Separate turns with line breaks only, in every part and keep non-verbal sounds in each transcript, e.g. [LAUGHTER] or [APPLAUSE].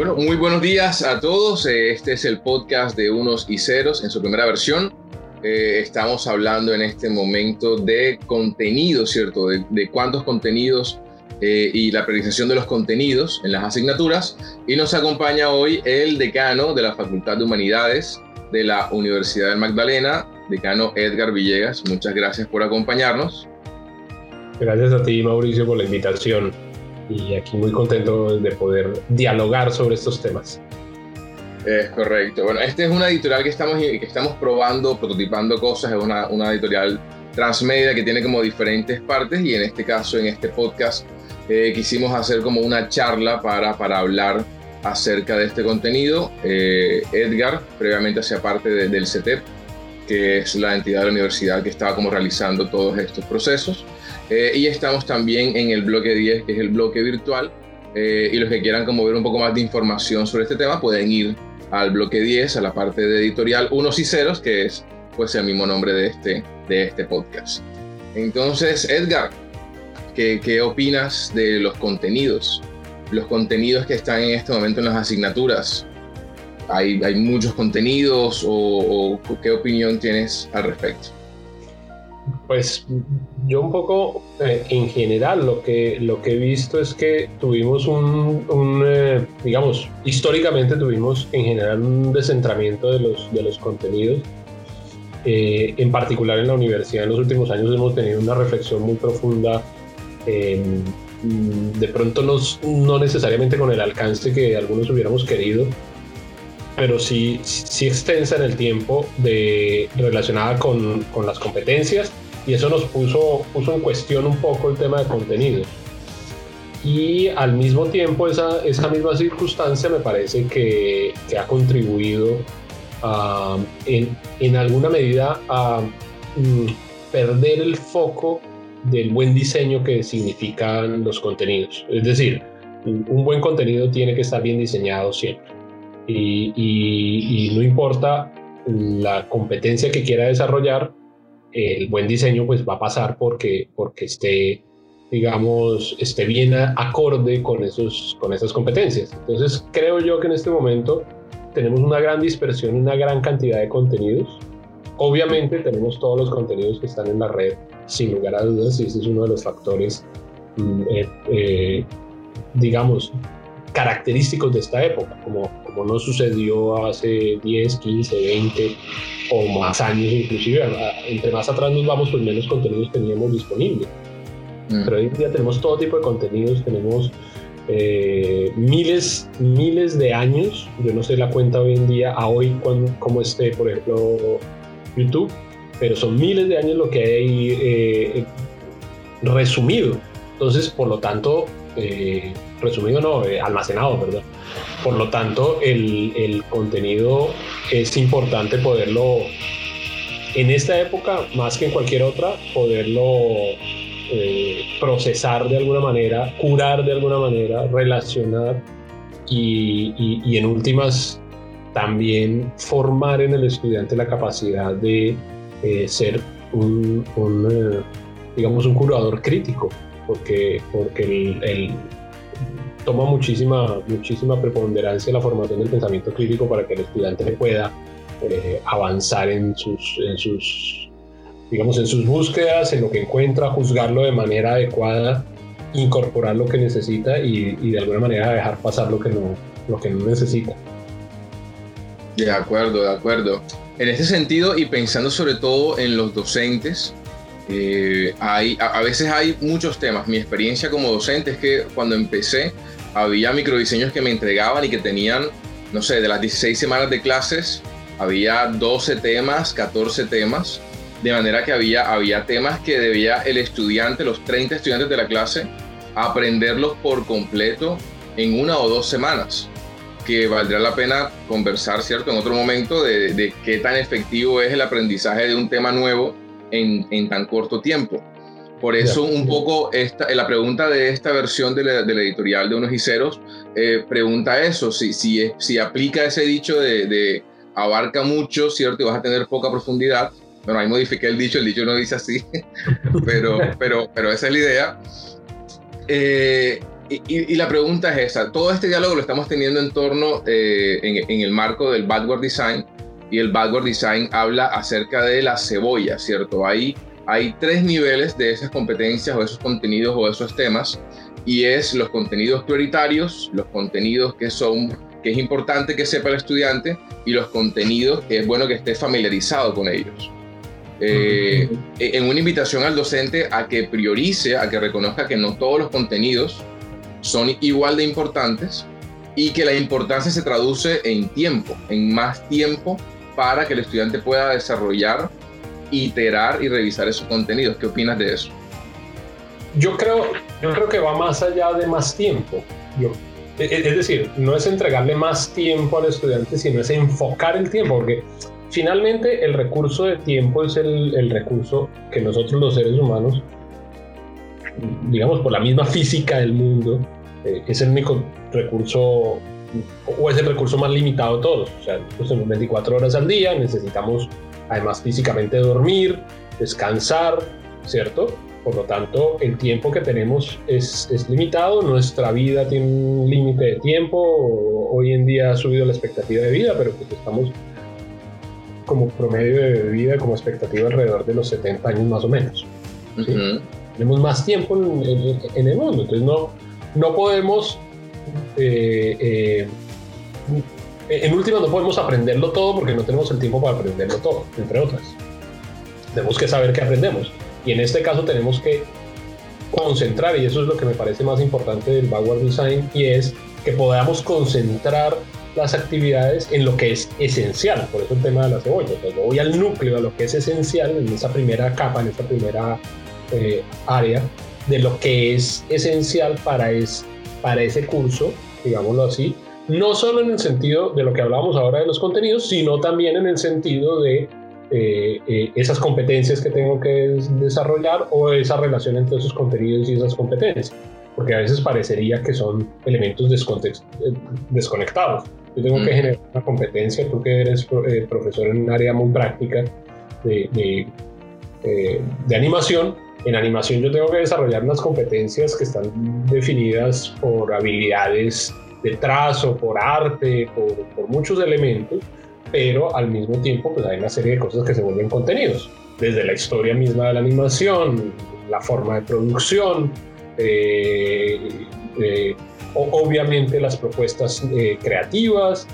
Bueno, muy buenos días a todos. Eh, este es el podcast de Unos y Ceros en su primera versión. Eh, estamos hablando en este momento de contenido, ¿cierto? De, cuántos contenidos eh, y la priorización de los contenidos en las asignaturas. Y nos acompaña hoy el decano de la Facultad de Humanidades de la Universidad del Magdalena, decano Edgar Villegas. Muchas gracias por acompañarnos.
Gracias a ti, Mauricio, por la invitación. Y aquí muy contento de poder dialogar sobre estos temas.
Es correcto. Bueno, esta es una editorial que estamos, que estamos probando, prototipando cosas. Es una, una editorial transmedia que tiene como diferentes partes y en este caso, en este podcast, eh, quisimos hacer como una charla para, para hablar acerca de este contenido. Eh, Edgar previamente hacía parte del CETEP, que es la entidad de la universidad que estaba como realizando todos estos procesos. Eh, y estamos también en el bloque 10, que es el bloque virtual. Eh, y los que quieran como ver un poco más de información sobre este tema pueden ir al bloque 10, a la parte de editorial unos y ceros, que es pues el mismo nombre de este, de este podcast. Entonces, Edgar, ¿qué, ¿qué opinas de los contenidos? Los contenidos que están en este momento en las asignaturas. ¿Hay, hay muchos contenidos o qué opinión tienes al respecto?
Pues yo un poco eh, en general lo que, lo que he visto es que tuvimos un, eh, digamos, históricamente tuvimos en general un descentramiento de los, de los contenidos. Eh, en particular en la universidad en los últimos años hemos tenido una reflexión muy profunda, de pronto no necesariamente con el alcance que algunos hubiéramos querido, pero sí, sí extensa en el tiempo de, relacionada con, con las competencias y eso nos puso, puso en cuestión un poco el tema de contenidos. Y al mismo tiempo esa, esa misma circunstancia me parece que, ha contribuido en, en, alguna medida a mm, perder el foco del buen diseño que significan los contenidos. Es decir, un buen contenido tiene que estar bien diseñado siempre. Y no importa la competencia que quiera desarrollar, el buen diseño pues va a pasar porque, porque esté, digamos, esté bien acorde con, esos, con esas competencias. Entonces creo yo que en este momento tenemos una gran dispersión una gran cantidad de contenidos. Obviamente tenemos todos los contenidos que están en la red, sin lugar a dudas, y ese es uno de los factores, mm, eh, eh, digamos, característicos de esta época, como, como no sucedió hace 10, 15, 20 o más años inclusive. Entre más atrás nos vamos, pues menos contenidos teníamos disponibles. Mm. Pero hoy en día tenemos todo tipo de contenidos, tenemos eh, miles, miles de años. Yo no sé la cuenta hoy en día, a hoy, cuando, como esté, por ejemplo, YouTube, pero son miles de años lo que hay eh, resumido. Entonces, por lo tanto, eh, resumido no, eh, almacenado, ¿verdad? Por lo tanto, el, el, contenido es importante poderlo, en esta época, más que en cualquier otra, poderlo eh, procesar de alguna manera, curar de alguna manera, relacionar y, y, en últimas también formar en el estudiante la capacidad de ser un, un digamos, un curador crítico porque, porque el, toma muchísima, muchísima preponderancia la formación del pensamiento crítico para que el estudiante pueda eh, avanzar en sus, en sus, digamos, en sus búsquedas, en lo que encuentra, juzgarlo de manera adecuada, incorporar lo que necesita y, y de alguna manera dejar pasar lo que no, lo que no necesita.
De acuerdo, de acuerdo. En ese sentido, y pensando sobre todo en los docentes, eh, hay, a, veces hay muchos temas. Mi experiencia como docente es que cuando empecé había microdiseños que me entregaban y que tenían, no sé, de las 16 semanas de clases, había 12 temas, 14 temas, de manera que había, había temas que debía el estudiante, los 30 estudiantes de la clase, aprenderlos por completo en una o dos semanas que valdría la pena conversar, ¿cierto? En otro momento de, de, qué tan efectivo es el aprendizaje de un tema nuevo en, tan corto tiempo. Por eso un poco esta, la pregunta de esta versión de la, editorial de Unos y Ceros eh, pregunta eso, si, si, si aplica ese dicho de, abarca mucho, ¿cierto? Y vas a tener poca profundidad. Bueno, ahí modifiqué el dicho, el dicho no dice así, [LAUGHS] pero, pero, pero esa es la idea. Eh, y, la pregunta es esa, todo este diálogo lo estamos teniendo en torno, eh, en, el marco del backward design, y el backward design habla acerca de la cebolla, ¿cierto? Hay, hay tres niveles de esas competencias o esos contenidos o esos temas, y es los contenidos prioritarios, los contenidos que son que es importante que sepa el estudiante y los contenidos que es bueno que esté familiarizado con ellos. Eh, en una invitación al docente a que priorice, a que reconozca que no todos los contenidos son igual de importantes y que la importancia se traduce en tiempo, en más tiempo para que el estudiante pueda desarrollar, iterar y revisar esos contenidos. ¿Qué opinas de eso?
Yo creo, yo creo que va más allá de más tiempo. E, e, es decir, no es entregarle más tiempo al estudiante, sino es enfocar el tiempo, porque finalmente el recurso de tiempo es el, el recurso que nosotros los seres humanos digamos, por la misma física del mundo, eh, es el único recurso o es el recurso más limitado de todos. O sea, pues tenemos 24 horas al día, necesitamos además físicamente dormir, descansar, ¿cierto? Por lo tanto, el tiempo que tenemos es, es limitado, nuestra vida tiene un límite de tiempo, hoy en día ha subido la expectativa de vida, pero pues estamos como promedio de vida, como expectativa alrededor de los 70 años más o menos. ¿sí? tenemos más tiempo en, el mundo, entonces no, no podemos, eh, eh, en última no podemos aprenderlo todo porque no tenemos el tiempo para aprenderlo todo, entre otras. Tenemos que saber qué aprendemos y en este caso tenemos que concentrar, y eso es lo que me parece más importante del Backward Design, y es que podamos concentrar las actividades en lo que es esencial, por eso el tema de la cebolla. Entonces, voy al núcleo, a lo que es esencial en esa primera capa, en esa primera eh, área de lo que es esencial para, es, para ese curso, digámoslo así, no solo en el sentido de lo que hablábamos ahora de los contenidos, sino también en el sentido de eh, eh, esas competencias que tengo que desarrollar o esa relación entre esos contenidos y esas competencias, porque a veces parecería que son elementos desconectados. Yo tengo que generar una competencia, tú que eres profesor en un área muy práctica de, de animación, en animación yo tengo que desarrollar unas competencias que están definidas por habilidades de trazo, por arte, por, muchos elementos, pero al mismo tiempo pues hay una serie de cosas que se vuelven contenidos, desde la historia misma de la animación, la forma de producción, eh, eh, obviamente las propuestas eh, creativas,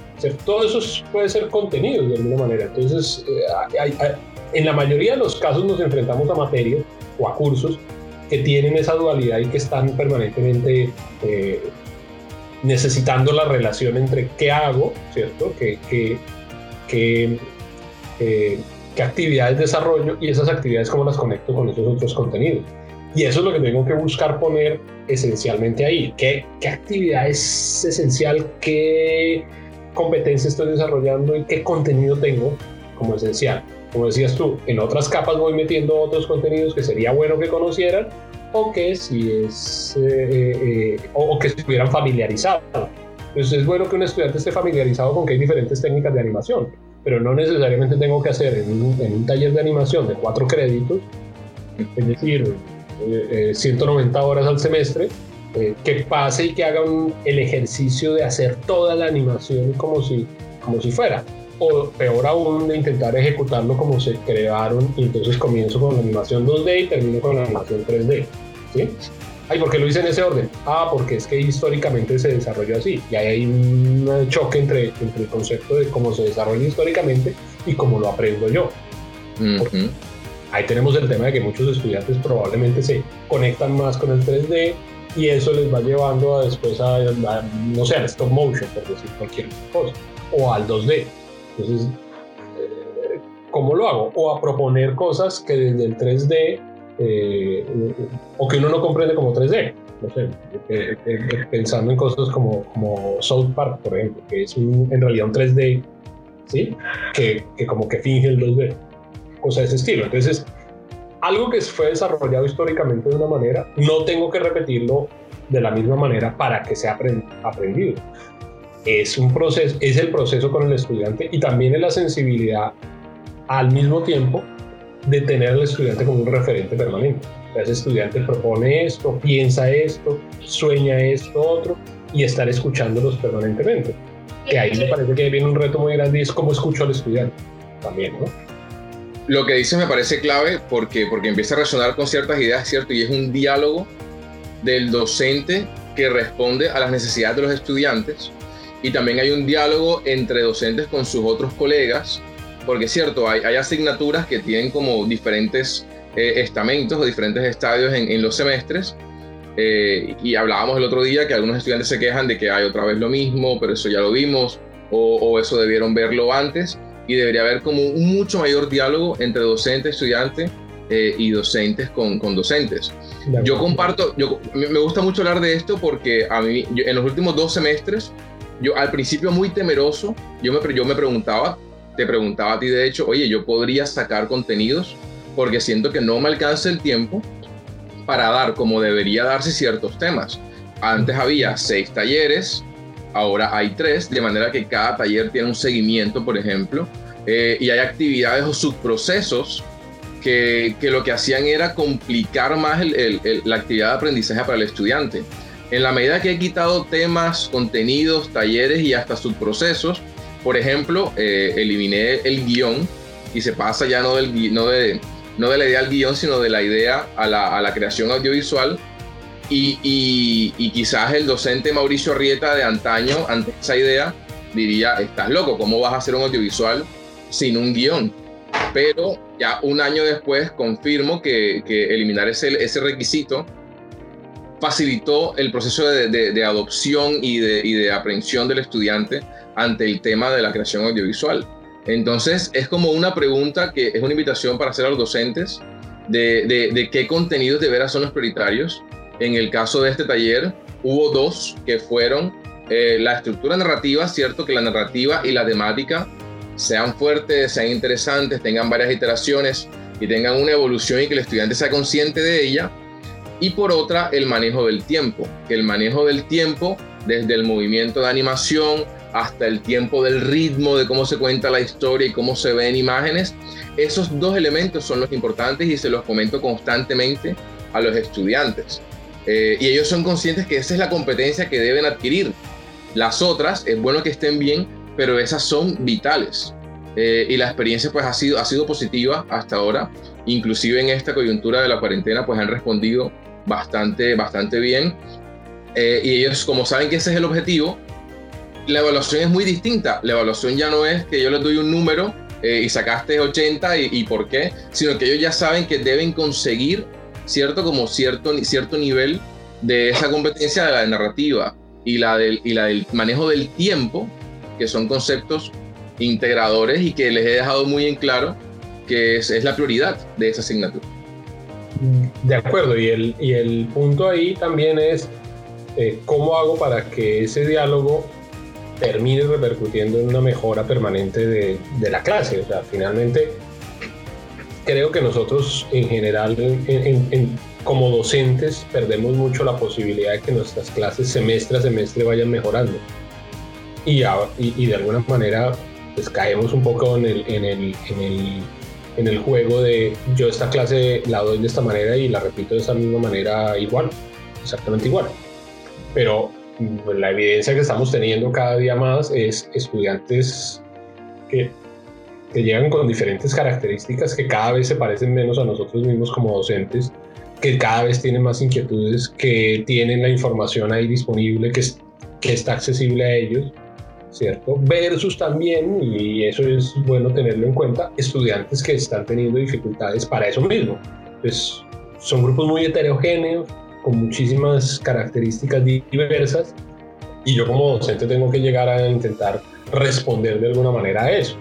todo eso puede ser contenido de alguna manera. Entonces, en la mayoría de los casos nos enfrentamos a materias o a cursos que tienen esa dualidad y que están permanentemente eh, necesitando la relación entre qué hago, ¿cierto? ¿Qué, qué, eh, qué actividades desarrollo y esas actividades cómo las conecto con esos otros contenidos. Y eso es lo que tengo que buscar poner esencialmente ahí. ¿Qué, qué actividad es esencial? ¿Qué competencia estoy desarrollando y qué contenido tengo como esencial? como decías tú, en otras capas voy metiendo otros contenidos que sería bueno que conocieran o que si es eh, eh, eh, o, que estuvieran familiarizados. Entonces es bueno que un estudiante esté familiarizado con que hay diferentes técnicas de animación, pero no necesariamente tengo que hacer en un, taller de animación de cuatro créditos, es decir, 190 horas al semestre, que pase y que haga el ejercicio de hacer toda la animación como si, como si fuera o peor aún de intentar ejecutarlo como se crearon y entonces comienzo con la animación 2D y termino con la animación 3D. ¿sí? Ay, ¿por qué lo hice en ese orden? Ah, porque es que históricamente se desarrolló así. Y ahí hay un choque entre, entre el concepto de cómo se desarrolla históricamente y cómo lo aprendo yo. Ahí tenemos el tema de que muchos estudiantes probablemente se conectan más con el 3D y eso les va llevando a después a, a no sé, al stop motion, por decir cualquier cosa, o al 2D. Entonces, eh, ¿cómo lo hago? O a proponer cosas que desde el 3D eh, o que uno no comprende como 3D. No sé, eh, pensando en cosas como, como South Park, por ejemplo, que es en realidad un 3D, ¿sí? Que, que como que finge el 2D. Cosas de ese estilo. Entonces, algo que fue desarrollado históricamente de una manera, no tengo que repetirlo de la misma manera para que sea aprendido es un proceso, es el proceso con el estudiante y también es la sensibilidad al mismo tiempo de tener al estudiante como un referente permanente. ese estudiante propone esto, piensa esto, sueña esto, otro, y estar escuchándolos permanentemente. Que ahí me parece que viene un reto muy grande y es cómo escucho al estudiante también, ¿no?
Lo que dices me parece clave porque, porque empieza a resonar con ciertas ideas, ¿cierto? Y es un diálogo del docente que responde a las necesidades de los estudiantes y también hay un diálogo entre docentes con sus otros colegas, porque es cierto, hay, hay asignaturas que tienen como diferentes eh, estamentos o diferentes estadios en, en los semestres. Eh, y hablábamos el otro día que algunos estudiantes se quejan de que hay otra vez lo mismo, pero eso ya lo vimos, o, o eso debieron verlo antes, y debería haber como un mucho mayor diálogo entre docente, estudiante eh, y docentes con, con docentes. Yo comparto, yo, me gusta mucho hablar de esto porque a mí, en los últimos dos semestres, yo al principio muy temeroso, yo me, yo me preguntaba, te preguntaba a ti de hecho, oye, yo podría sacar contenidos porque siento que no me alcanza el tiempo para dar como debería darse ciertos temas. Antes había seis talleres, ahora hay tres, de manera que cada taller tiene un seguimiento, por ejemplo, eh, y hay actividades o subprocesos que, que, lo que hacían era complicar más la actividad de aprendizaje para el estudiante. En la medida que he quitado temas, contenidos, talleres y hasta subprocesos, por ejemplo, eh, eliminé el guion y se pasa ya no, del, no, de, no de la idea al guion, sino de la idea a la, a la creación audiovisual. Y, y, y, quizás el docente Mauricio Rieta de antaño, ante esa idea, diría, estás loco, ¿cómo vas a hacer un audiovisual sin un guion? Pero ya un año después confirmo que, que eliminar ese, ese requisito facilitó el proceso de, de, de adopción y de, y de, aprehensión del estudiante ante el tema de la creación audiovisual. Entonces, es como una pregunta que es una invitación para hacer a los docentes de, qué contenidos de veras son los prioritarios. En el caso de este taller, hubo dos que fueron eh, la estructura narrativa, cierto que la narrativa y la temática sean fuertes, sean interesantes, tengan varias iteraciones y tengan una evolución y que el estudiante sea consciente de ella, y por otra el manejo del tiempo, el manejo del tiempo desde el movimiento de animación hasta el tiempo del ritmo de cómo se cuenta la historia y cómo se ven imágenes, esos dos elementos son los importantes y se los comento constantemente a los estudiantes. Eh, y ellos son conscientes que esa es la competencia que deben adquirir. Las otras, es bueno que estén bien, pero esas son vitales. Eh, y la experiencia pues ha sido, ha sido positiva hasta ahora. Inclusive en esta coyuntura de la cuarentena pues han respondido bastante, bastante bien. Eh, y ellos, como saben que ese es el objetivo, la evaluación es muy distinta. La evaluación ya no es que yo les doy un número eh, y sacaste 80 y, por qué, sino que ellos ya saben que deben conseguir cierto, como cierto, cierto nivel de esa competencia de la narrativa y la, del, y la del manejo del tiempo, que son conceptos integradores y que les he dejado muy en claro que es la prioridad de esa asignatura.
De acuerdo, y el, y el punto ahí también es eh, cómo hago para que ese diálogo termine repercutiendo en una mejora permanente de, de la clase. O sea, finalmente creo que nosotros en general, en, en, en, como docentes, perdemos mucho la posibilidad de que nuestras clases semestre a semestre vayan mejorando. Y, y, de alguna manera pues caemos un poco en el, en el en el juego de yo esta clase la doy de esta manera y la repito de esta misma manera igual, exactamente igual. Pero pues, la evidencia que estamos teniendo cada día más es estudiantes que, llegan con diferentes características que cada vez se parecen menos a nosotros mismos como docentes, que cada vez tienen más inquietudes, que tienen la información ahí disponible, que, que está accesible a ellos ¿cierto? Versus también, y eso es bueno tenerlo en cuenta, estudiantes que están teniendo dificultades para eso mismo. Pues son grupos muy heterogéneos, con muchísimas características diversas, y yo como docente tengo que llegar a intentar responder de alguna manera a eso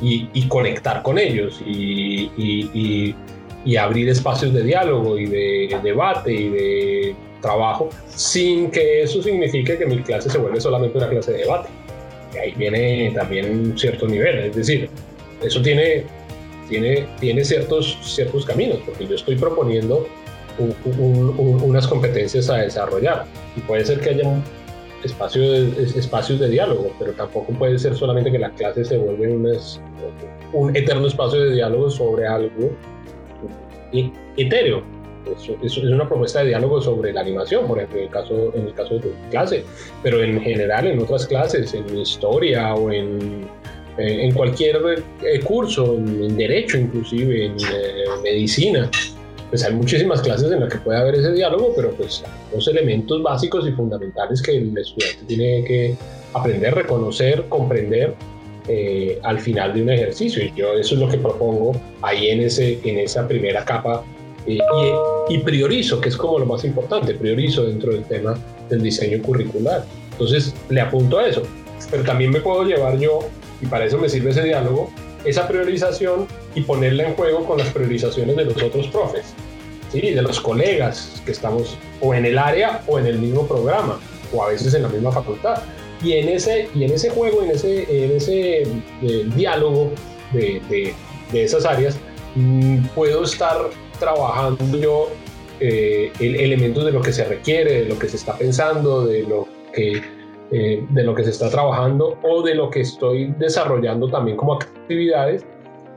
y, y conectar con ellos y, y, y, abrir espacios de diálogo y de debate y de trabajo sin que eso signifique que mi clase se vuelve solamente una clase de debate ahí viene también un cierto nivel, es decir, eso tiene, tiene, tiene ciertos, ciertos caminos, porque yo estoy proponiendo un, un, un, unas competencias a desarrollar y puede ser que haya espacios, espacios de diálogo, pero tampoco puede ser solamente que la clase se vuelva un eterno espacio de diálogo sobre algo etéreo. Eso, es una propuesta de diálogo sobre la animación, por ejemplo, en el caso, en el caso de tu clase, pero en general en otras clases, en historia o en, eh, en cualquier eh, curso, en, derecho inclusive, en medicina, pues hay muchísimas clases en las que puede haber ese diálogo, pero pues los elementos básicos y fundamentales que el estudiante tiene que aprender, reconocer, comprender eh, al final de un ejercicio. Y yo eso es lo que propongo ahí en, ese, en esa primera capa eh, y, y, priorizo, que es como lo más importante, priorizo dentro del tema del diseño curricular. Entonces le apunto a eso, pero también me puedo llevar yo, y para eso me sirve ese diálogo, esa priorización y ponerla en juego con las priorizaciones de los otros profes, ¿sí? de los colegas que estamos o en el área o en el mismo programa, o a veces en la misma facultad. Y en ese, y en ese juego, en ese, en ese eh, diálogo de, de, de, esas áreas, mm, puedo estar trabajando yo eh, elementos de lo que se requiere, de lo que se está pensando, de lo que eh, de lo que se está trabajando o de lo que estoy desarrollando también como actividades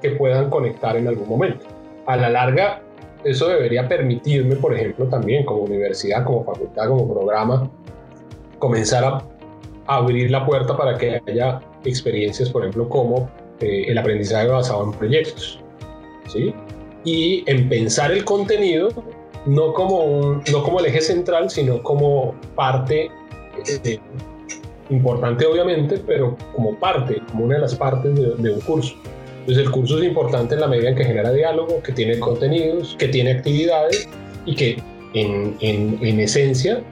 que puedan conectar en algún momento. A la larga, eso debería permitirme, por ejemplo, también como universidad, como facultad, como programa, comenzar a abrir la puerta para que haya experiencias, por ejemplo, como eh, el aprendizaje basado en proyectos. ¿sí? Y en pensar el contenido no como, un, no como el eje central, sino como parte eh, importante obviamente, pero como parte, como una de las partes de, un curso. Entonces el curso es importante en la medida en que genera diálogo, que tiene contenidos, que tiene actividades y que en, en, esencia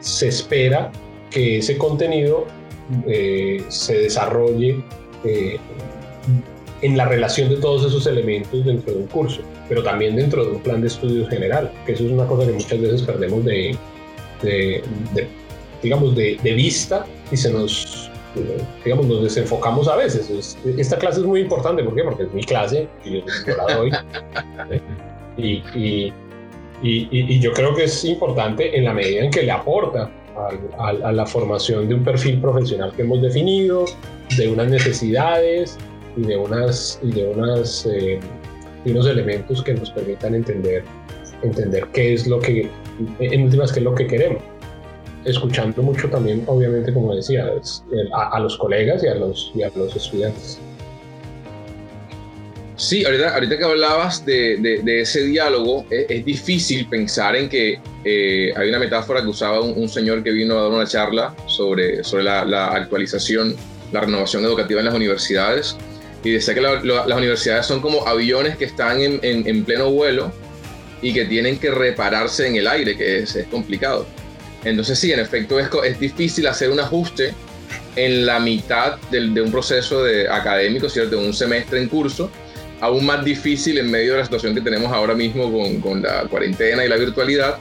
se espera que ese contenido eh, se desarrolle eh, en la relación de todos esos elementos dentro de un curso, pero también dentro de un plan de estudios general, que eso es una cosa que muchas veces perdemos de, de, de digamos, de, de, vista y se nos, digamos, nos desenfocamos a veces. Esta clase es muy importante, ¿por qué? Porque es mi clase y yo, la doy. [LAUGHS] y, y, y, y, yo creo que es importante en la medida en que le aporta a, a, la formación de un perfil profesional que hemos definido, de unas necesidades y de, unas, y de, unas, eh, unos elementos que nos permitan entender, entender qué es lo que, en últimas, qué es lo que queremos escuchando mucho también, obviamente, como decía, a, los colegas y a los, y a los estudiantes.
Sí, ahorita, ahorita que hablabas de, de, ese diálogo, es, difícil pensar en que eh, hay una metáfora que usaba un, señor que vino a dar una charla sobre, sobre la, la, actualización, la renovación educativa en las universidades, y decía que las universidades son como aviones que están en, en, en, pleno vuelo y que tienen que repararse en el aire, que es, es complicado. Entonces sí, en efecto es, es difícil hacer un ajuste en la mitad de un proceso de académico, ¿cierto? Un semestre en curso, aún más difícil en medio de la situación que tenemos ahora mismo con, con la cuarentena y la virtualidad.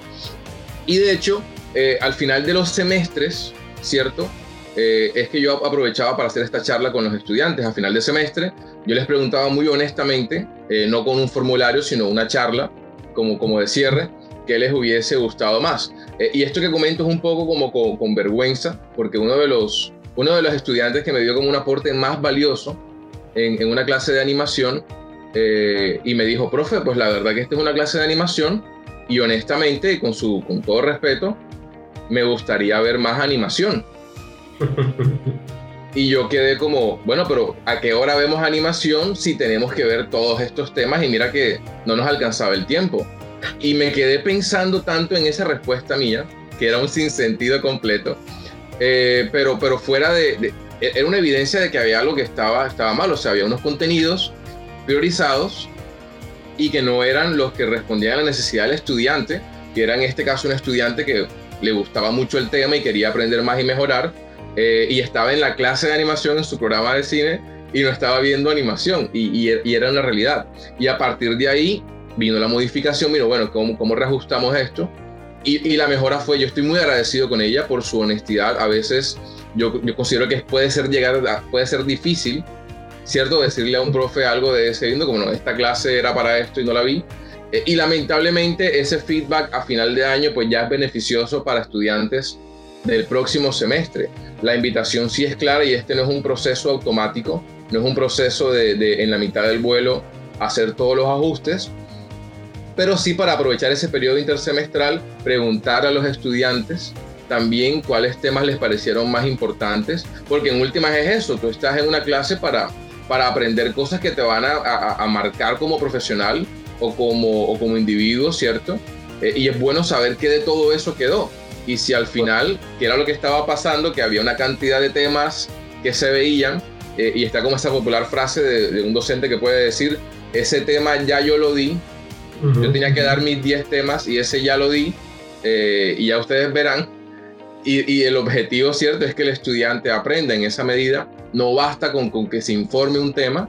Y de hecho, eh, al final de los semestres, ¿cierto? Eh, es que yo aprovechaba para hacer esta charla con los estudiantes a final de semestre. Yo les preguntaba muy honestamente, eh, no con un formulario, sino una charla como, como de cierre, qué les hubiese gustado más. Eh, y esto que comento es un poco como con, vergüenza, porque uno de, los, uno de los estudiantes que me dio como un aporte más valioso en, una clase de animación y me dijo, profe, pues la verdad que esta es una clase de animación y honestamente, con, su, con todo respeto, me gustaría ver más animación. [LAUGHS] Y yo quedé como, bueno, pero ¿a qué hora vemos animación si tenemos que ver todos estos temas? Y mira que no nos alcanzaba el tiempo. Y me quedé pensando tanto en esa respuesta mía, que era un sinsentido completo, eh, pero, pero fuera de, Era una evidencia de que había algo que estaba, estaba mal, o sea, había unos contenidos priorizados y que no eran los que respondían a la necesidad del estudiante, que era en este caso un estudiante que le gustaba mucho el tema y quería aprender más y mejorar, eh, y estaba en la clase de animación en su programa de cine y no estaba viendo animación, y, y, y era una realidad. Y a partir de ahí vino la modificación, mira, bueno, ¿cómo, cómo reajustamos esto? Y, y, la mejora fue, yo estoy muy agradecido con ella por su honestidad. A veces yo, yo considero que puede ser, llegar puede ser difícil, ¿cierto? Decirle a un profe algo de ese lindo, como no, esta clase era para esto y no la vi. Eh, y lamentablemente ese feedback a final de año pues ya es beneficioso para estudiantes del próximo semestre. La invitación sí es clara y este no es un proceso automático, no es un proceso de, en la mitad del vuelo hacer todos los ajustes, pero sí para aprovechar ese periodo intersemestral, preguntar a los estudiantes también cuáles temas les parecieron más importantes, porque en últimas es eso, tú estás en una clase para, para aprender cosas que te van a, marcar como profesional o como, o como individuo, ¿cierto? Eh, y es bueno saber qué de todo eso quedó. Y si al final, que era lo que estaba pasando, que había una cantidad de temas que se veían, eh, y está como esa popular frase de, un docente que puede decir, ese tema ya yo lo di, yo tenía que dar mis 10 temas y ese ya lo di, eh, y ya ustedes verán. Y, y, el objetivo, ¿cierto?, es que el estudiante aprenda en esa medida. No basta con, con que se informe un tema,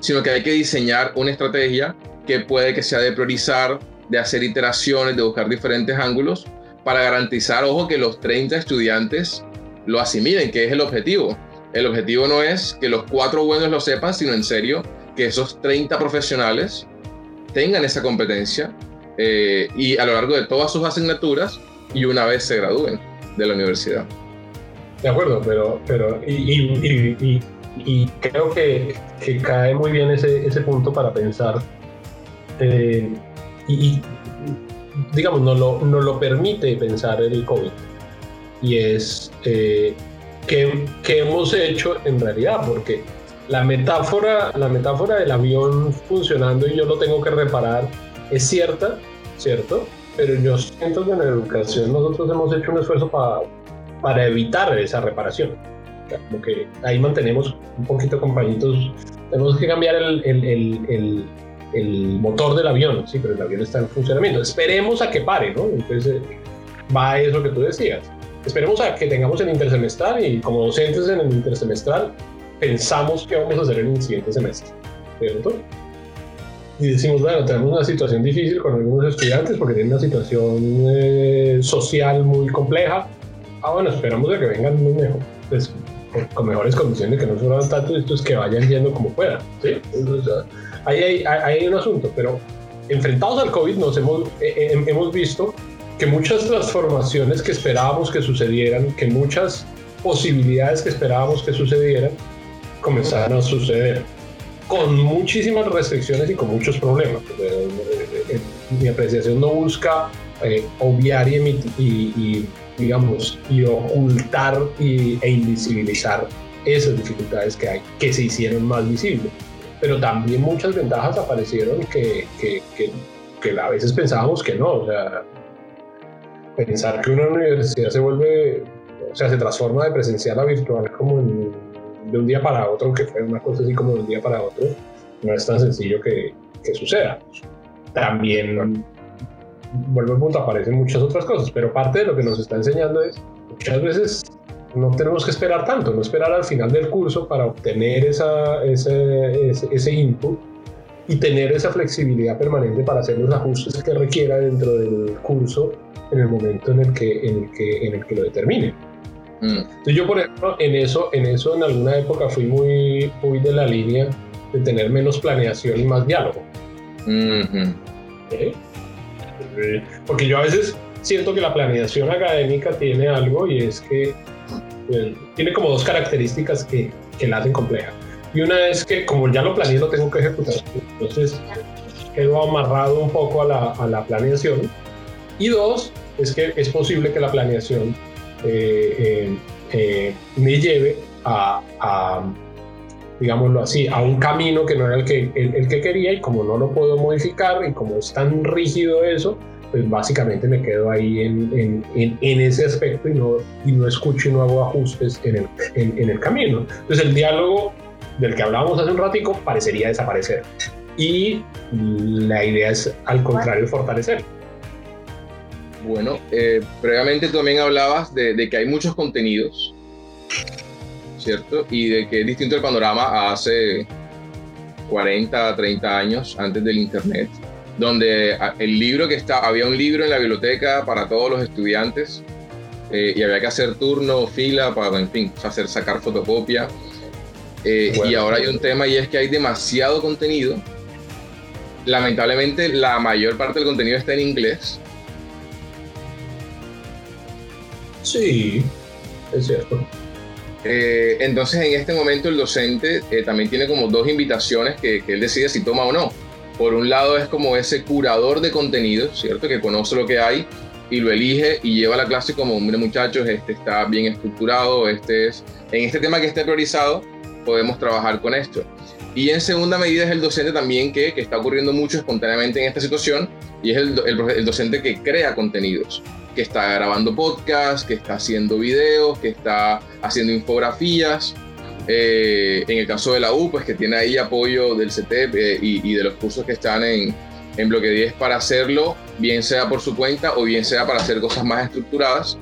sino que hay que diseñar una estrategia que puede que sea de priorizar, de hacer iteraciones, de buscar diferentes ángulos para garantizar, ojo, que los 30 estudiantes lo asimilen, que es el objetivo. El objetivo no es que los cuatro buenos lo sepan, sino en serio que esos 30 profesionales tengan esa competencia eh, y a lo largo de todas sus asignaturas y una vez se gradúen de la universidad.
De acuerdo, pero, pero y, creo que, que, cae muy bien ese, ese punto para pensar eh, y, digamos, no lo, no lo permite pensar el COVID. Y es eh, ¿qué, hemos hecho en realidad, porque la metáfora, la metáfora del avión funcionando y yo lo tengo que reparar es cierta, ¿cierto? Pero yo siento que en la educación nosotros hemos hecho un esfuerzo para, para evitar esa reparación. Como que ahí mantenemos un poquito compañitos. Tenemos que cambiar el, el, el, motor del avión, sí, pero el avión está en funcionamiento. Esperemos a que pare, ¿no? Entonces va a eso que tú decías esperemos a que tengamos el intersemestral y como docentes en el intersemestral pensamos qué vamos a hacer en el siguiente semestre, ¿cierto? Y decimos, bueno, tenemos una situación difícil con algunos estudiantes porque tienen una situación eh, social muy compleja. Ah, bueno, esperamos a que vengan muy mejor, pues, con mejores condiciones, que no sufran tanto, estos que vayan yendo como puedan, ¿sí? Ahí, hay, hay, un asunto, pero enfrentados al COVID nos hemos, eh, eh, hemos visto que muchas transformaciones que esperábamos que sucedieran, que muchas posibilidades que esperábamos que sucedieran, comenzaron a suceder con muchísimas restricciones y con muchos problemas. Eh, eh, mi apreciación no busca eh, obviar y, digamos, y ocultar y, e invisibilizar esas dificultades que hay, que se hicieron más visibles. Pero también muchas ventajas aparecieron que, que, que, a veces pensábamos que no. O sea, pensar que una universidad se vuelve, o sea, se transforma de presencial a virtual como de un día para otro, que fue una cosa así como de un día para otro, no es tan sencillo que, que suceda. También, vuelvo al punto, aparecen muchas otras cosas, pero parte de lo que nos está enseñando es, muchas veces no tenemos que esperar tanto, no esperar al final del curso para obtener esa, ese, ese, ese input y tener esa flexibilidad permanente para hacer los ajustes que requiera dentro del curso en el momento en el que, en el que, en el que lo determine. Mm. Entonces yo, por ejemplo, en eso, en eso en alguna época fui muy, muy de la línea de tener menos planeación y más diálogo. Porque yo a veces siento que la planeación académica tiene algo y es que tiene como dos características que, que la hacen compleja. Y una es que como ya lo planeé, lo tengo que ejecutar. Entonces quedo amarrado un poco a la, a la planeación. Y dos, es que es posible que la planeación eh, eh, eh, me lleve a, digámoslo así, a un camino que no era el que, el, que quería y como no lo puedo modificar y como es tan rígido eso, pues básicamente me quedo ahí en, en, en, ese aspecto y no, y no escucho y no hago ajustes en el, en, el camino. Entonces el diálogo del que hablábamos hace un ratico parecería desaparecer y la idea es al contrario fortalecer.
Bueno, eh, previamente también hablabas de, que hay muchos contenidos, ¿cierto? Y de que es distinto el panorama hace 40, 30 años antes del Internet, donde el libro que está, había un libro en la biblioteca para todos los estudiantes eh, y había que hacer turno, fila para, en fin, hacer sacar fotocopia. Eh, y ahora hay un tema y es que hay demasiado contenido. Lamentablemente la mayor parte del contenido está en inglés
Sí, es cierto.
Eh, entonces, en este momento, el docente eh, también tiene como dos invitaciones que, él decide si toma o no. Por un lado es como ese curador de contenidos, ¿cierto? Que conoce lo que hay y lo elige y lleva la clase como, hombre muchachos, este está bien estructurado, este es, en este tema que esté priorizado, podemos trabajar con esto. Y en segunda medida es el docente también que, que está ocurriendo mucho espontáneamente en esta situación y es el, docente que crea contenidos, que está grabando podcasts, que está haciendo videos, que está haciendo infografías. Eh, en el caso de la U, pues que tiene ahí apoyo del CTEP eh, y, y, de los cursos que están en, en bloque 10 para hacerlo, bien sea por su cuenta o bien sea para hacer cosas más estructuradas,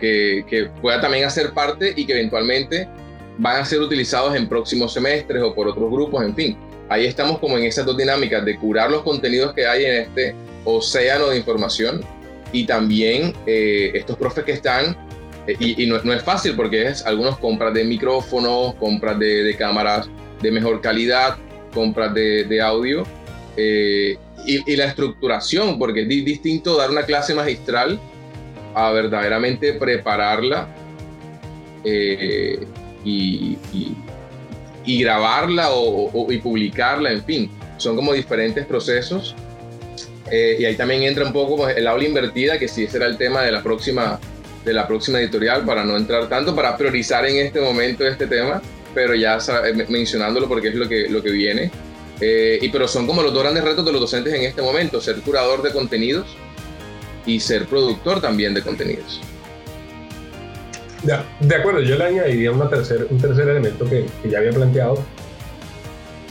que, que pueda también hacer parte y que eventualmente van a ser utilizados en próximos semestres o por otros grupos, en fin. Ahí estamos como en esas dos dinámicas de curar los contenidos que hay en este océano de información y también eh, estos profes que están, eh, y, no, es fácil porque es algunos compras de micrófonos, compras de, cámaras de mejor calidad, compras de, audio eh, y, la estructuración, porque es distinto dar una clase magistral a verdaderamente prepararla y, grabarla o, y publicarla, en fin, son como diferentes procesos. Eh, y ahí también entra un poco el aula invertida, que sí será el tema de la próxima de la próxima editorial para no entrar tanto, para priorizar en este momento este tema, pero ya eh, mencionándolo porque es lo que, lo que viene. Eh, y pero son como los dos grandes retos de los docentes en este momento, ser curador de contenidos y ser productor también de contenidos.
De, acuerdo, yo le añadiría una tercer, un tercer elemento que, ya había planteado,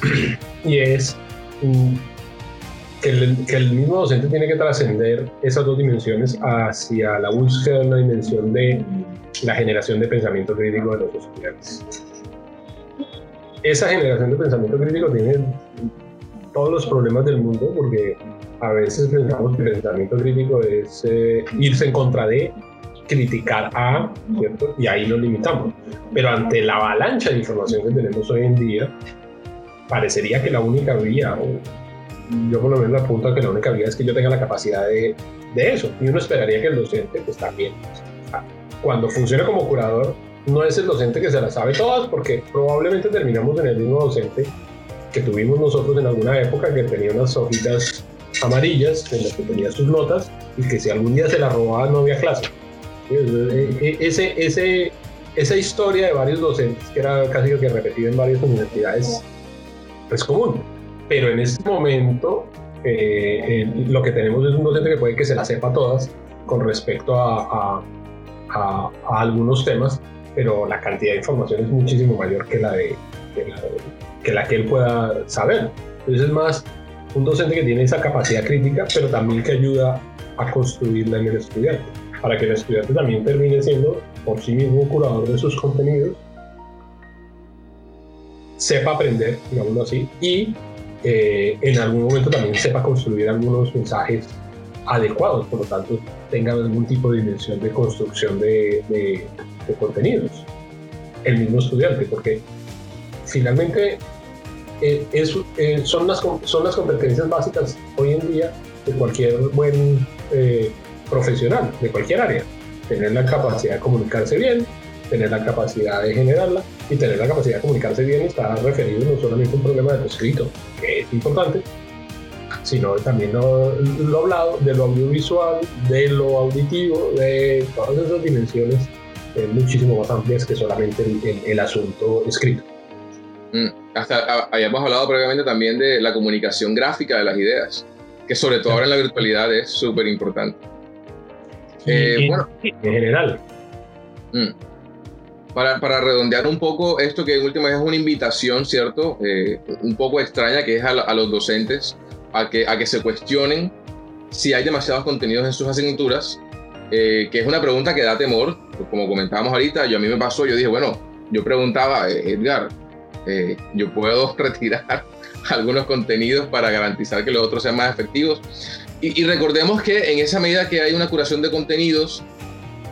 [CLEARS THROAT] y es mm, que, el, mismo docente tiene que trascender esas dos dimensiones hacia la búsqueda de una dimensión de la generación de pensamiento crítico de los estudiantes. Esa generación de pensamiento crítico tiene todos los problemas del mundo porque a veces pensamos que el pensamiento crítico es eh, irse en contra de criticar a, ¿cierto? Y ahí nos limitamos. Pero ante la avalancha de información que tenemos hoy en día, parecería que la única vía, o yo por lo menos apunto a que la única vía es que yo tenga la capacidad de, de eso. Y uno esperaría que el docente, pues también, cuando funcione como curador, no es el docente que se las sabe todas, porque probablemente terminamos en el mismo docente que tuvimos nosotros en alguna época, que tenía unas hojitas amarillas en las que tenía sus notas y que si algún día se las robaba no había clase. Eh, eh, ese, ese, esa historia de varios docentes, que era casi lo que repetido en varias universidades, es común. Pero en este momento eh, lo que tenemos es un docente que puede que se la sepa todas con respecto a, a, algunos temas, pero la cantidad de información es muchísimo mayor que la, de, que la, que la que él pueda saber. Entonces es más un docente que tiene esa capacidad crítica, pero también que ayuda a construirla en el estudiante para que el estudiante también termine siendo por sí mismo curador de sus contenidos, sepa aprender, digámoslo así, y eh, en algún momento también sepa construir algunos mensajes adecuados, por lo tanto tenga algún tipo de dimensión de construcción de, contenidos. El mismo estudiante, porque finalmente eh, eh, son, las, son las competencias básicas hoy en día de cualquier buen profesional de cualquier área. Tener la capacidad de comunicarse bien, tener la capacidad de generarla y tener la capacidad de comunicarse bien está referido no solamente a un problema de lo escrito, que es importante, sino también lo, lo hablado, de lo audiovisual, de lo auditivo, de todas esas dimensiones eh, muchísimo más amplias que solamente el, el, asunto escrito.
Mm, hasta habíamos hablado previamente también de la comunicación gráfica de las ideas, que sobre todo ahora en la virtualidad es súper importante.
Eh, bueno, en general.
Mm. Para, redondear un poco esto que en última es una invitación, ¿cierto? Eh, un poco extraña que es a, los docentes a que, se cuestionen si hay demasiados contenidos en sus asignaturas, eh, que es una pregunta que da temor, como comentábamos ahorita, yo a mí me pasó, yo dije, bueno, yo preguntaba, Edgar, yo puedo [LAUGHS] retirar algunos contenidos para garantizar que los otros sean más efectivos. Y, recordemos que en esa medida que hay una curación de contenidos,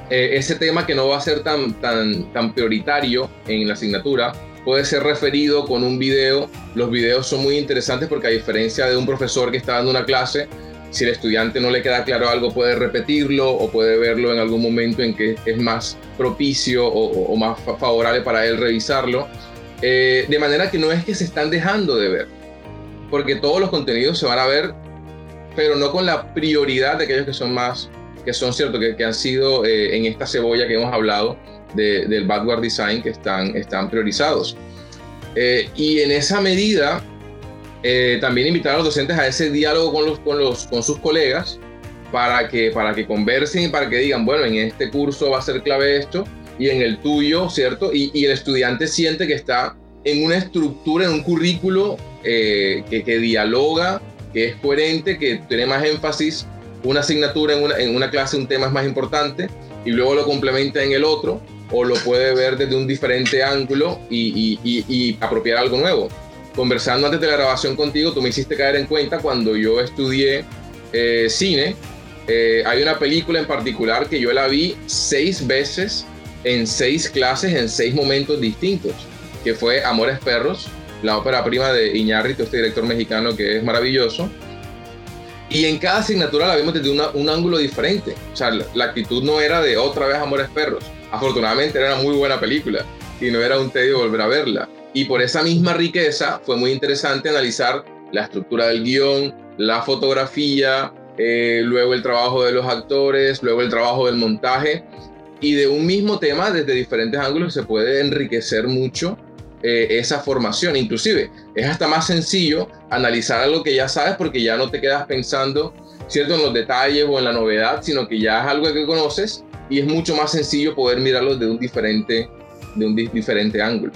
eh, ese tema que no va a ser tan, tan, tan prioritario en la asignatura puede ser referido con un video. Los videos son muy interesantes porque a diferencia de un profesor que está dando una clase, si el estudiante no le queda claro algo puede repetirlo o puede verlo en algún momento en que es más propicio o, más favorable para él revisarlo. Eh, de manera que no es que se están dejando de ver, porque todos los contenidos se van a ver, pero no con la prioridad de aquellos que son más, que son ciertos, que, que han sido eh, en esta cebolla que hemos hablado del backward design, que están, están priorizados. Eh, y en esa medida, eh, también invitar a los docentes a ese diálogo con, los, con, los, con sus colegas para que, para que conversen y para que digan, bueno, en este curso va a ser clave esto y en el tuyo, ¿cierto? Y, y el estudiante siente que está en una estructura, en un currículo eh, que, que, dialoga, que es coherente, que tiene más énfasis, una asignatura en una, en una clase, un tema es más importante, y luego lo complementa en el otro, o lo puede ver desde un diferente ángulo y, y, y, apropiar algo nuevo. Conversando antes de la grabación contigo, tú me hiciste caer en cuenta cuando yo estudié eh, cine, eh, hay una película en particular que yo la vi seis veces en seis clases, en seis momentos distintos que fue Amores Perros, la ópera prima de Iñárritu, este director mexicano que es maravilloso. Y en cada asignatura la vimos desde un ángulo diferente. O sea, la, actitud no era de otra vez Amores Perros. Afortunadamente era una muy buena película y no era un tedio volver a verla. Y por esa misma riqueza fue muy interesante analizar la estructura del guion, la fotografía, eh, luego el trabajo de los actores, luego el trabajo del montaje. Y de un mismo tema, desde diferentes ángulos, se puede enriquecer mucho eh, esa formación. Inclusive es hasta más sencillo analizar algo que ya sabes porque ya no te quedas pensando, ¿cierto?, en los detalles o en la novedad, sino que ya es algo que conoces y es mucho más sencillo poder mirarlo de un diferente, de un diferente ángulo.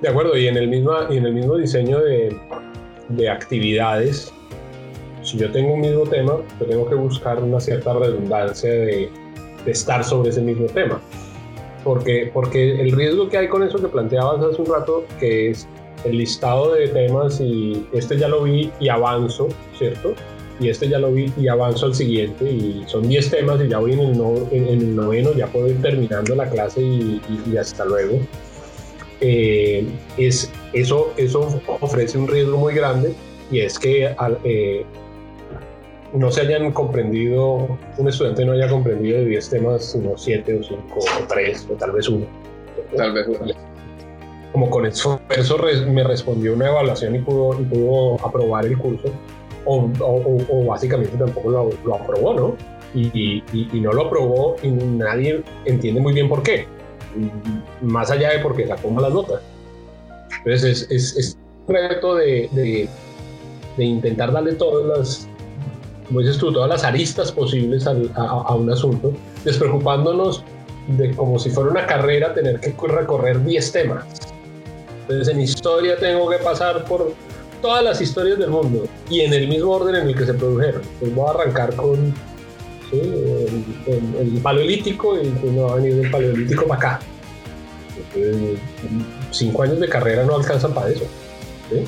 De acuerdo, y en el mismo, y en el mismo diseño de, de actividades, si yo tengo un mismo tema, tengo que buscar una cierta redundancia de estar sobre ese mismo tema porque, porque el riesgo que hay con eso que planteabas hace un rato, que es el listado de temas y este ya lo vi y avanzo, ¿cierto? Y este ya lo vi y avanzo al siguiente y son 10 temas y ya voy en el, el, noveno, ya puedo ir terminando la clase y, hasta luego. Eh, es, eso, eso ofrece un riesgo muy grande y es que eh, no se hayan comprendido, un estudiante no haya comprendido de 10 temas, unos 7 o 5 o 3 o tal vez uno.
Tal vez uno.
Como con esfuerzo me respondió una evaluación y pudo, y pudo aprobar el curso, o, o, o básicamente tampoco lo, lo, aprobó, ¿no? Y, y, y, no lo aprobó y nadie entiende muy bien por qué, más allá de porque sacó malas notas. Entonces es, es, es un reto de, de, de intentar darle todas las como dices tú, todas las aristas posibles a, a, un asunto, despreocupándonos de como si fuera una carrera tener que recorrer 10 temas. Entonces en historia tengo que pasar por todas las historias del mundo y en el mismo orden en el que se produjeron. Pues voy a arrancar con ¿sí? el, el, paleolítico y pues me va a venir del paleolítico para acá. Entonces, cinco años de carrera no alcanzan para eso. ¿sí?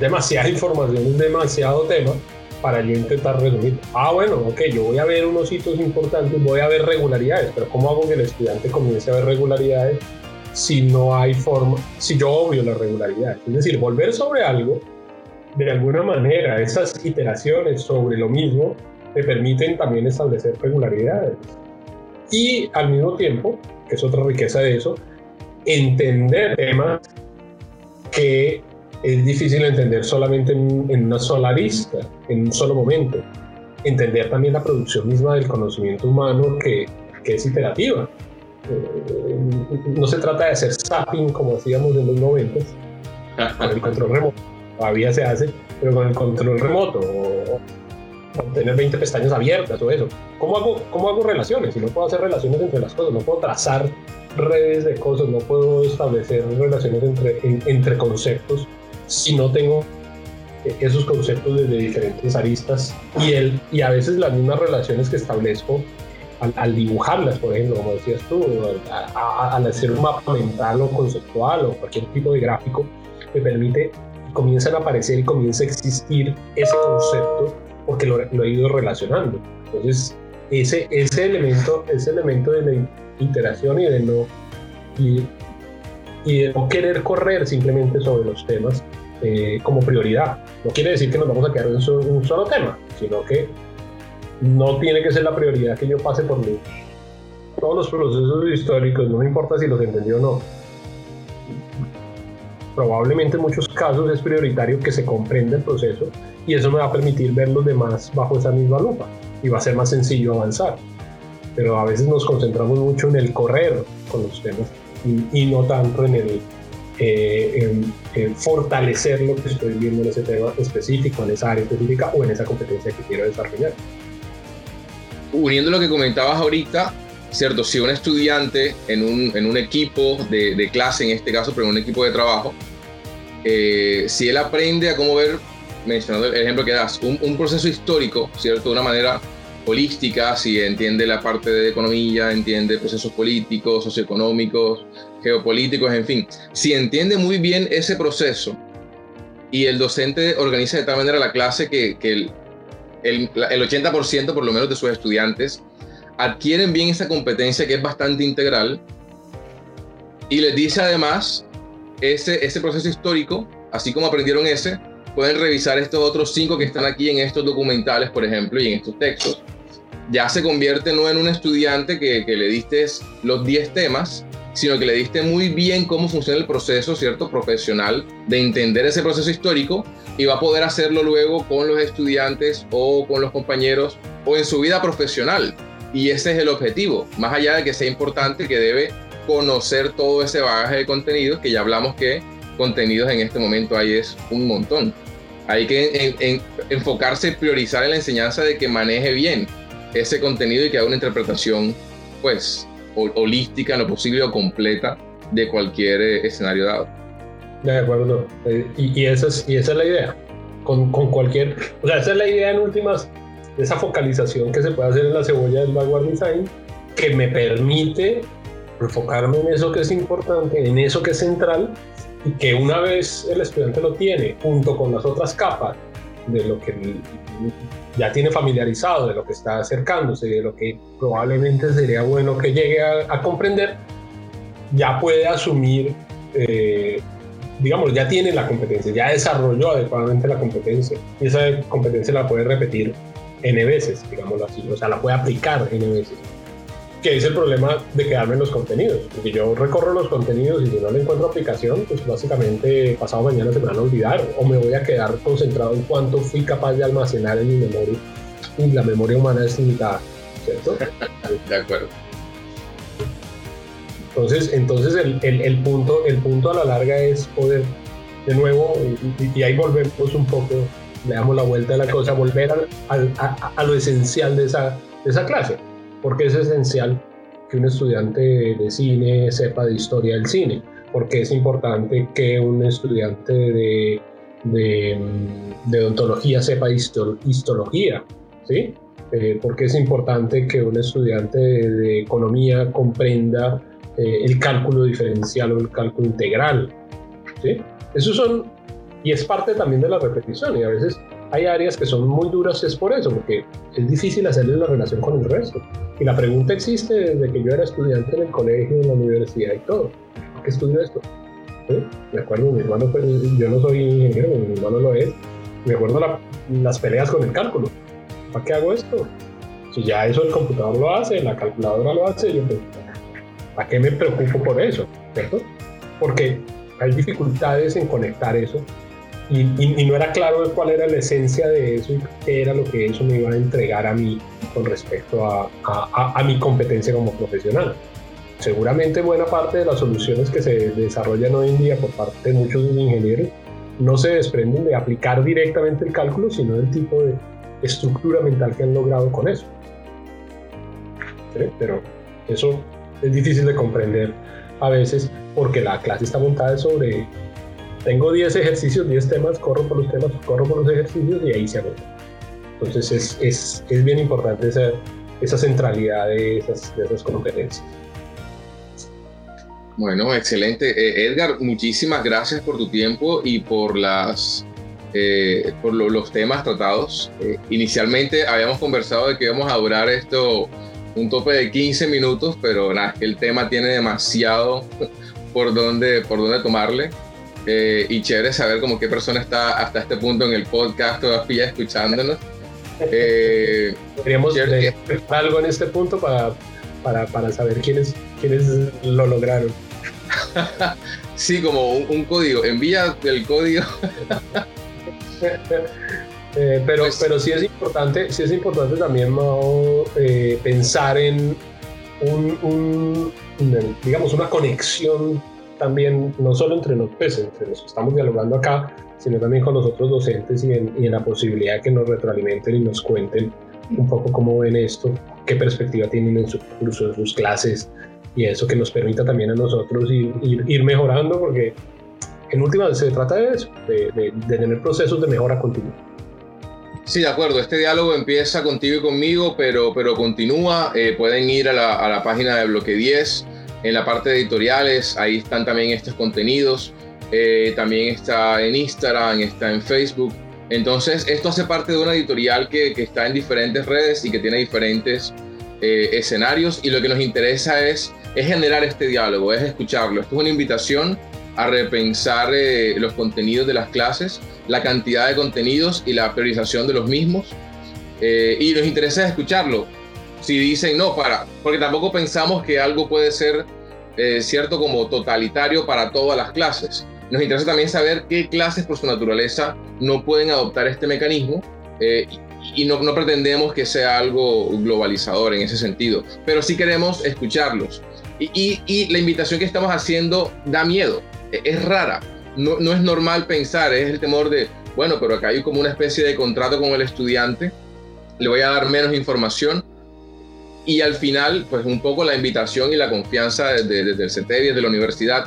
Demasiada información, demasiado tema para yo intentar resumir. Ah, bueno, ok, yo voy a ver unos hitos importantes, voy a ver regularidades, pero ¿cómo hago que el estudiante comience a ver regularidades si no hay forma, si yo obvio las regularidades? Es decir, volver sobre algo, de alguna manera, esas iteraciones sobre lo mismo me permiten también establecer regularidades. Y al mismo tiempo, que es otra riqueza de eso, entender temas que es difícil entender solamente en, una sola vista, en un solo momento. Entender también la producción misma del conocimiento humano que, que es iterativa. Eh, no se trata de hacer zapping como hacíamos en los 90 con el control remoto. Todavía se hace, pero con el control remoto o, tener 20 pestañas abiertas o eso. ¿Cómo hago, ¿Cómo hago relaciones? Si no puedo hacer relaciones entre las cosas, no puedo trazar redes de cosas, no puedo establecer relaciones entre, entre conceptos si no tengo esos conceptos desde diferentes aristas y, el, y a veces las mismas relaciones que establezco al, dibujarlas, por ejemplo, como decías tú, al, hacer un mapa mental o conceptual o cualquier tipo de gráfico, me permite, comienzan a aparecer y comienza a existir ese concepto porque lo, lo he ido relacionando. Entonces, ese, ese, elemento, ese elemento de la iteración y de no, y, y de no querer correr simplemente sobre los temas, eh, como prioridad. No quiere decir que nos vamos a quedar en un solo tema, sino que no tiene que ser la prioridad que yo pase por mí. Todos los procesos históricos, no me importa si los entendió o no. probablemente en muchos casos es prioritario que se comprenda el proceso y eso me va a permitir ver los demás bajo esa misma lupa y va a ser más sencillo avanzar. Pero a veces nos concentramos mucho en el correr con los temas y, no tanto en el eh, fortalecer lo que estoy viendo en ese tema específico, en esa área específica o en esa competencia que quiero desarrollar.
Uniendo lo que comentabas ahorita, ¿cierto? Si un estudiante en un, en un equipo de, de, clase, en este caso, pero en un equipo de trabajo, eh, si él aprende a cómo ver, mencionando el ejemplo que das, un, un, proceso histórico, ¿cierto? De una manera holística, si entiende la parte de economía, entiende procesos políticos, socioeconómicos, geopolíticos, en fin, si entiende muy bien ese proceso y el docente organiza de tal manera la clase que, el, el, el 80% por lo menos de sus estudiantes adquieren bien esa competencia que es bastante integral y les dice además ese, ese proceso histórico, así como aprendieron ese, pueden revisar estos otros cinco que están aquí en estos documentales, por ejemplo, y en estos textos. Ya se convierte no en un estudiante que, que le diste los 10 temas, sino que le diste muy bien cómo funciona el proceso, ¿cierto? Profesional de entender ese proceso histórico y va a poder hacerlo luego con los estudiantes o con los compañeros o en su vida profesional. Y ese es el objetivo, más allá de que sea importante que debe conocer todo ese bagaje de contenidos, que ya hablamos que contenidos en este momento hay es un montón. Hay que enfocarse, priorizar en la enseñanza de que maneje bien ese contenido y que haga una interpretación, pues, holística en lo posible o completa de cualquier eh, escenario dado.
De acuerdo. Eh, y, esa es, la idea. Con, cualquier. O sea, esa es la idea en últimas esa focalización que se puede hacer en la cebolla del backward design que me permite enfocarme en eso que es importante, en eso que es central y que una vez el estudiante lo tiene junto con las otras capas de lo que ya tiene familiarizado, de lo que está acercándose, de lo que probablemente sería bueno que llegue a, comprender, ya puede asumir, eh, digamos, ya tiene la competencia, ya desarrolló adecuadamente la competencia. Y esa competencia la puede repetir N veces, digámoslo así, o sea, la puede aplicar N veces que es el problema de quedarme en los contenidos, porque yo recorro los contenidos y si no le encuentro aplicación, pues básicamente pasado mañana se me van a olvidar o me voy a quedar concentrado en cuánto fui capaz de almacenar en mi memoria y la memoria humana es limitada, ¿cierto? [LAUGHS]
de acuerdo.
Entonces, entonces el, el, el, punto, el punto a la larga es poder, de nuevo, y, ahí volvemos un poco, le damos la vuelta a la cosa, volver a, a, a lo esencial de esa, de esa clase porque es esencial que un estudiante de cine sepa de historia del cine, porque es importante que un estudiante de, de, odontología sepa de histología, ¿sí? Eh, porque es importante que un estudiante de, economía comprenda eh, el cálculo diferencial o el cálculo integral, ¿sí? Esos son, y es parte también de la repetición, y a veces hay áreas que son muy duras es por eso, porque es difícil hacerle la relación con el resto. Y la pregunta existe desde que yo era estudiante en el colegio, en la universidad y todo. ¿Por qué estudio esto? Me acuerdo, mi hermano, yo no soy ingeniero, mi hermano lo es. Me acuerdo las peleas con el cálculo. ¿Para qué hago esto? Si ya eso el computador lo hace, la calculadora lo hace, yo pues, ¿para qué me preocupo por eso? ¿Cierto? Porque hay dificultades en conectar eso y, no era claro cuál era la esencia de eso y qué era lo que eso me iba a entregar a mí con respecto a, a, mi competencia como profesional. Seguramente buena parte de las soluciones que se desarrollan hoy en día por parte de muchos ingenieros no se desprenden de aplicar directamente el cálculo, sino del tipo de estructura mental que han logrado con eso. Pero eso es difícil de comprender a veces porque la clase está montada sobre tengo 10 ejercicios, 10 temas, corro por los temas, corro por los ejercicios y ahí se agota. Entonces es, es, es, bien importante esa, esa centralidad de esas, de esas competencias.
Bueno, excelente. Eh, Edgar, muchísimas gracias por tu tiempo y por, las, eh, por los temas tratados. Eh, inicialmente habíamos conversado de que íbamos a durar esto un tope de 15 minutos, pero nada, el tema tiene demasiado [LAUGHS] por dónde, por dónde tomarle. Eh, y chévere saber como qué persona está hasta este punto en el podcast todavía escuchándonos.
Eh, Queríamos ver algo en este punto para, para, para saber quiénes, quiénes lo lograron. [LAUGHS]
Sí, como un, código. Envía el código. [LAUGHS]
Eh, pero, pues pero sí es importante, sí es importante también eh, pensar en un, digamos, una conexión también, no solo entre los, pues, entre los que estamos dialogando acá, sino también con los otros docentes y en, y en la posibilidad de que nos retroalimenten y nos cuenten un poco cómo ven esto, qué perspectiva tienen en su curso, en sus clases, y eso que nos permita también a nosotros ir, ir, mejorando, porque en última se trata de eso, de, de, tener procesos de mejora continua.
Sí, de acuerdo. Este diálogo empieza contigo y conmigo, pero, pero continúa. Eh, pueden ir a la, a la, página de Bloque 10, en la parte de editoriales, ahí están también estos contenidos. Eh, también está en Instagram, está en Facebook. Entonces, esto hace parte de una editorial que, está en diferentes redes y que tiene diferentes eh, escenarios. Y lo que nos interesa es generar este diálogo, es escucharlo. Esto es una invitación a repensar eh, los contenidos de las clases, la cantidad de contenidos y la priorización de los mismos. Y nos interesa escucharlo. Si dicen no, para, porque tampoco pensamos que algo puede ser eh, cierto como totalitario para todas las clases. Nos interesa también saber qué clases por su naturaleza no pueden adoptar este mecanismo y no, no, pretendemos que sea algo globalizador en ese sentido, pero sí queremos escucharlos. Y, la invitación que estamos haciendo da miedo, e, es rara, no, no, es normal pensar, es el temor de, bueno, pero acá hay como una especie de contrato con el estudiante, le voy a dar menos información y al final, pues un poco la invitación y la confianza desde, desde el CETED y desde la universidad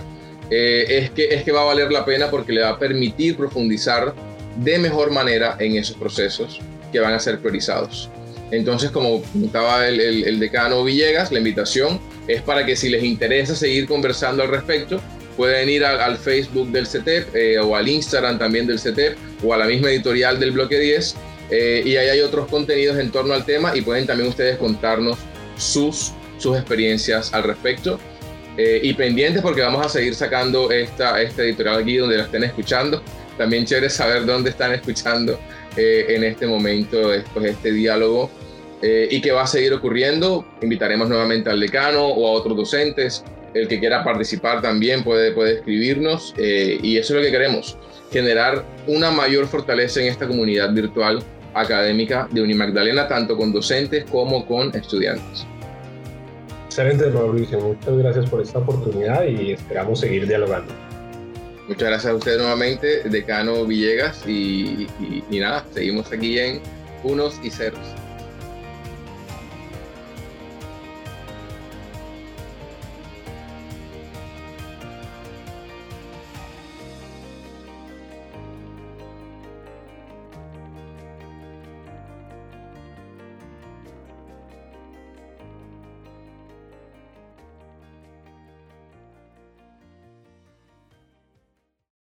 eh, es, que, es que va a valer la pena porque le va a permitir profundizar de mejor manera en esos procesos que van a ser priorizados. Entonces, como comentaba el, el, decano Villegas, la invitación es para que si les interesa seguir conversando al respecto, pueden ir al, Facebook del CETEP eh, o al Instagram también del CETEP o a la misma editorial del bloque 10 eh, y ahí hay otros contenidos en torno al tema y pueden también ustedes contarnos sus, sus experiencias al respecto. Eh, y pendientes porque vamos a seguir sacando esta, esta editorial aquí donde la estén escuchando. También chévere saber dónde están escuchando en este momento pues, este diálogo eh, y que va a seguir ocurriendo. Invitaremos nuevamente al decano o a otros docentes. El que quiera participar también puede, puede escribirnos eh, y eso es lo que queremos, generar una mayor fortaleza en esta comunidad virtual académica de Unimagdalena, tanto con docentes como con estudiantes.
Excelente, Mauricio. Muchas gracias por esta oportunidad y esperamos seguir dialogando.
Muchas gracias a usted nuevamente, decano Villegas, y, y nada, seguimos aquí en unos y ceros.